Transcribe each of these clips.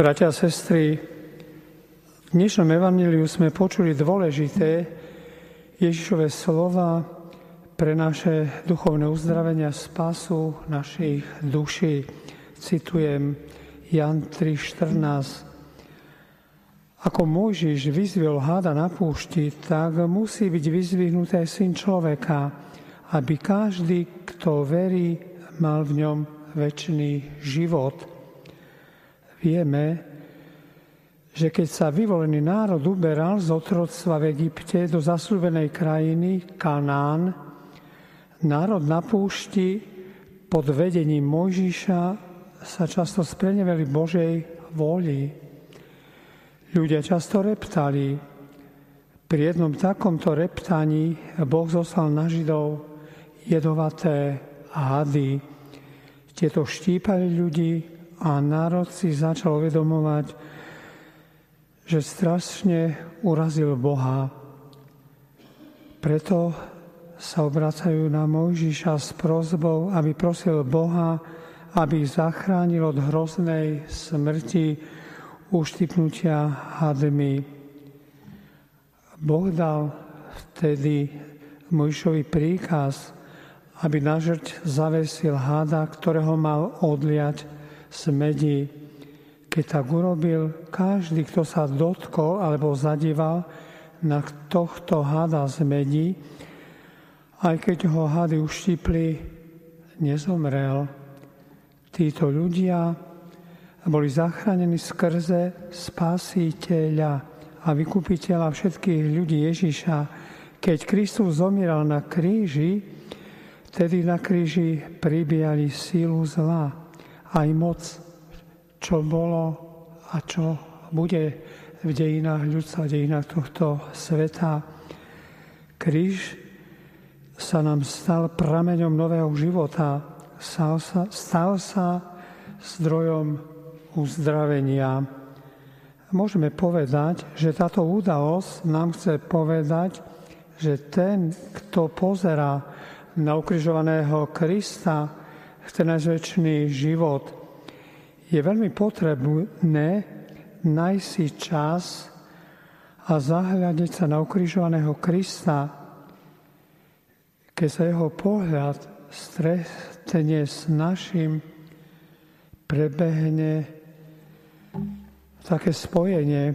Bratia a sestry, v dnešnom evaníliu sme počuli dôležité Ježišové slova pre naše duchovné uzdravenia spásu našich duší. Citujem Jan 3.14. Ako Mojžiš vyzvil hada na púšti, tak musí byť vyzvihnuté syn človeka, aby každý, kto verí, mal v ňom väčší život. Vieme, že keď sa vyvolený národ uberal z otroctva v Egypte do zasľúbenej krajiny Kanán, národ na púšti pod vedením Mojžiša sa často spreneveli Božej vôli. Ľudia často reptali. Pri jednom takomto reptaní Boh zoslal na Židov jedovaté hady. Tieto štípali ľudí a národ si začal uvedomovať, že strašne urazil Boha. Preto sa obracajú na Mojžiša s prozbou, aby prosil Boha, aby zachránil od hroznej smrti uštipnutia hadmi. Boh dal vtedy Mojšovi príkaz, aby na žrť zavesil hada, ktorého mal odliať smedí. Keď tak urobil, každý, kto sa dotkol alebo zadíval na tohto hada zmedí, aj keď ho hady uštipli, nezomrel. Títo ľudia boli zachránení skrze spasiteľa a vykupiteľa všetkých ľudí Ježiša. Keď Kristus zomieral na kríži, vtedy na kríži pribíjali sílu zla aj moc, čo bolo a čo bude v dejinách ľudstva, v dejinách tohto sveta. Kríž sa nám stal prameňom nového života, stal sa, stal sa zdrojom uzdravenia. Môžeme povedať, že táto udalosť nám chce povedať, že ten, kto pozera na ukrižovaného Krista, chce nájsť väčší život, je veľmi potrebné nájsť si čas a zahľadiť sa na ukrižovaného Krista, keď sa jeho pohľad stretne s našim, prebehne také spojenie,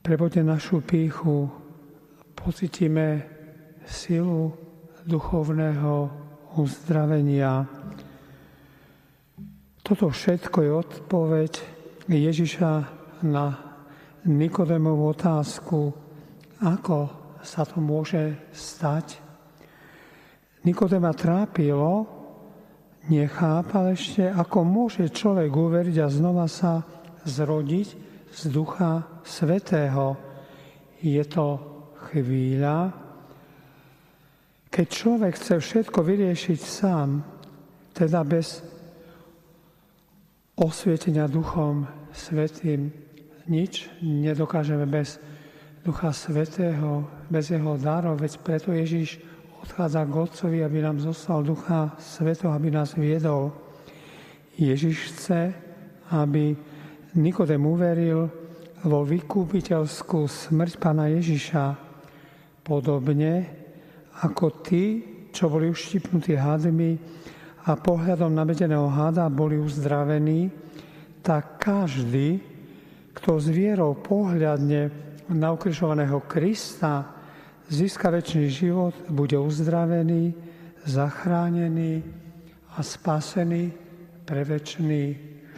prebodne našu píchu, pocitíme silu duchovného uzdravenia. Toto všetko je odpoveď Ježiša na Nikodémovú otázku, ako sa to môže stať. Nikodéma trápilo, nechápal ešte, ako môže človek uveriť a znova sa zrodiť z Ducha Svetého. Je to chvíľa, keď človek chce všetko vyriešiť sám, teda bez osvietenia Duchom Svetým, nič nedokážeme bez Ducha Svetého, bez jeho darov, veď preto Ježiš odchádza k Otcovi, aby nám zostal Ducha Svetého, aby nás viedol. Ježiš chce, aby Nikodem uveril vo vykúpiteľskú smrť Pána Ježiša. Podobne ako tí, čo boli uštipnutí hadmi a pohľadom nabedeného hada boli uzdravení, tak každý, kto s vierou pohľadne na ukrižovaného Krista, získa väčší život, bude uzdravený, zachránený a spasený pre väčší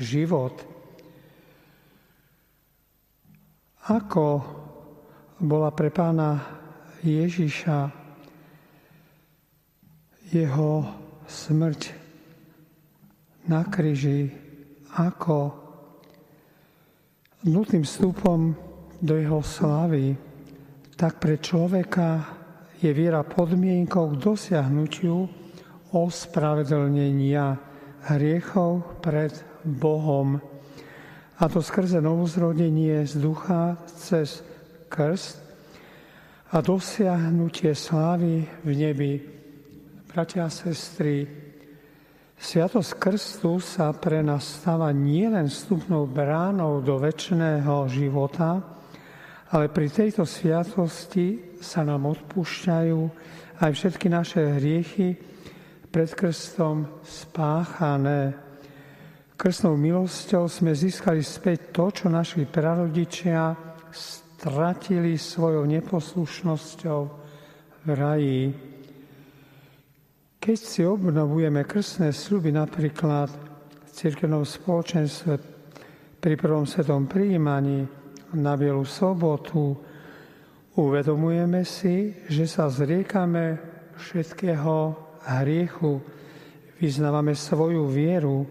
život. Ako bola pre pána Ježiša jeho smrť na kríži ako nutným vstupom do jeho slávy, tak pre človeka je viera podmienkou k dosiahnutiu ospravedlnenia hriechov pred Bohom. A to skrze novozrodenie z ducha cez krst a dosiahnutie slávy v nebi Bratia a sestry, Sviatosť krstu sa pre nás stáva nielen vstupnou bránou do väčšného života, ale pri tejto sviatosti sa nám odpúšťajú aj všetky naše hriechy pred krstom spáchané. Krstnou milosťou sme získali späť to, čo naši prarodičia stratili svojou neposlušnosťou v raji. Keď si obnovujeme krstné sľuby napríklad v cirkevnom spoločenstve pri prvom svetom príjmaní na Bielu sobotu, uvedomujeme si, že sa zriekame všetkého hriechu, vyznávame svoju vieru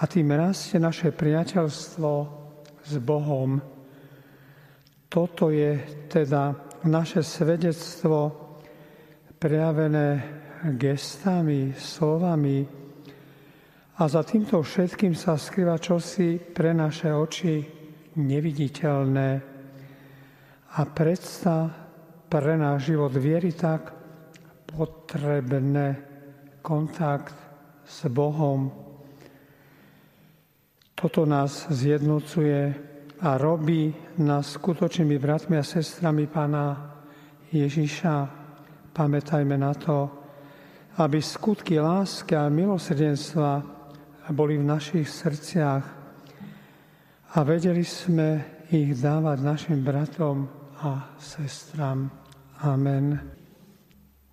a tým rastie naše priateľstvo s Bohom. Toto je teda naše svedectvo prejavené gestami, slovami a za týmto všetkým sa skrýva čosi pre naše oči neviditeľné a predsa pre náš život viery tak potrebné kontakt s Bohom. Toto nás zjednocuje a robí nás skutočnými bratmi a sestrami Pána Ježiša. Pamätajme na to, aby skutky lásky a milosrdenstva boli v našich srdciach a vedeli sme ich dávať našim bratom a sestram. Amen.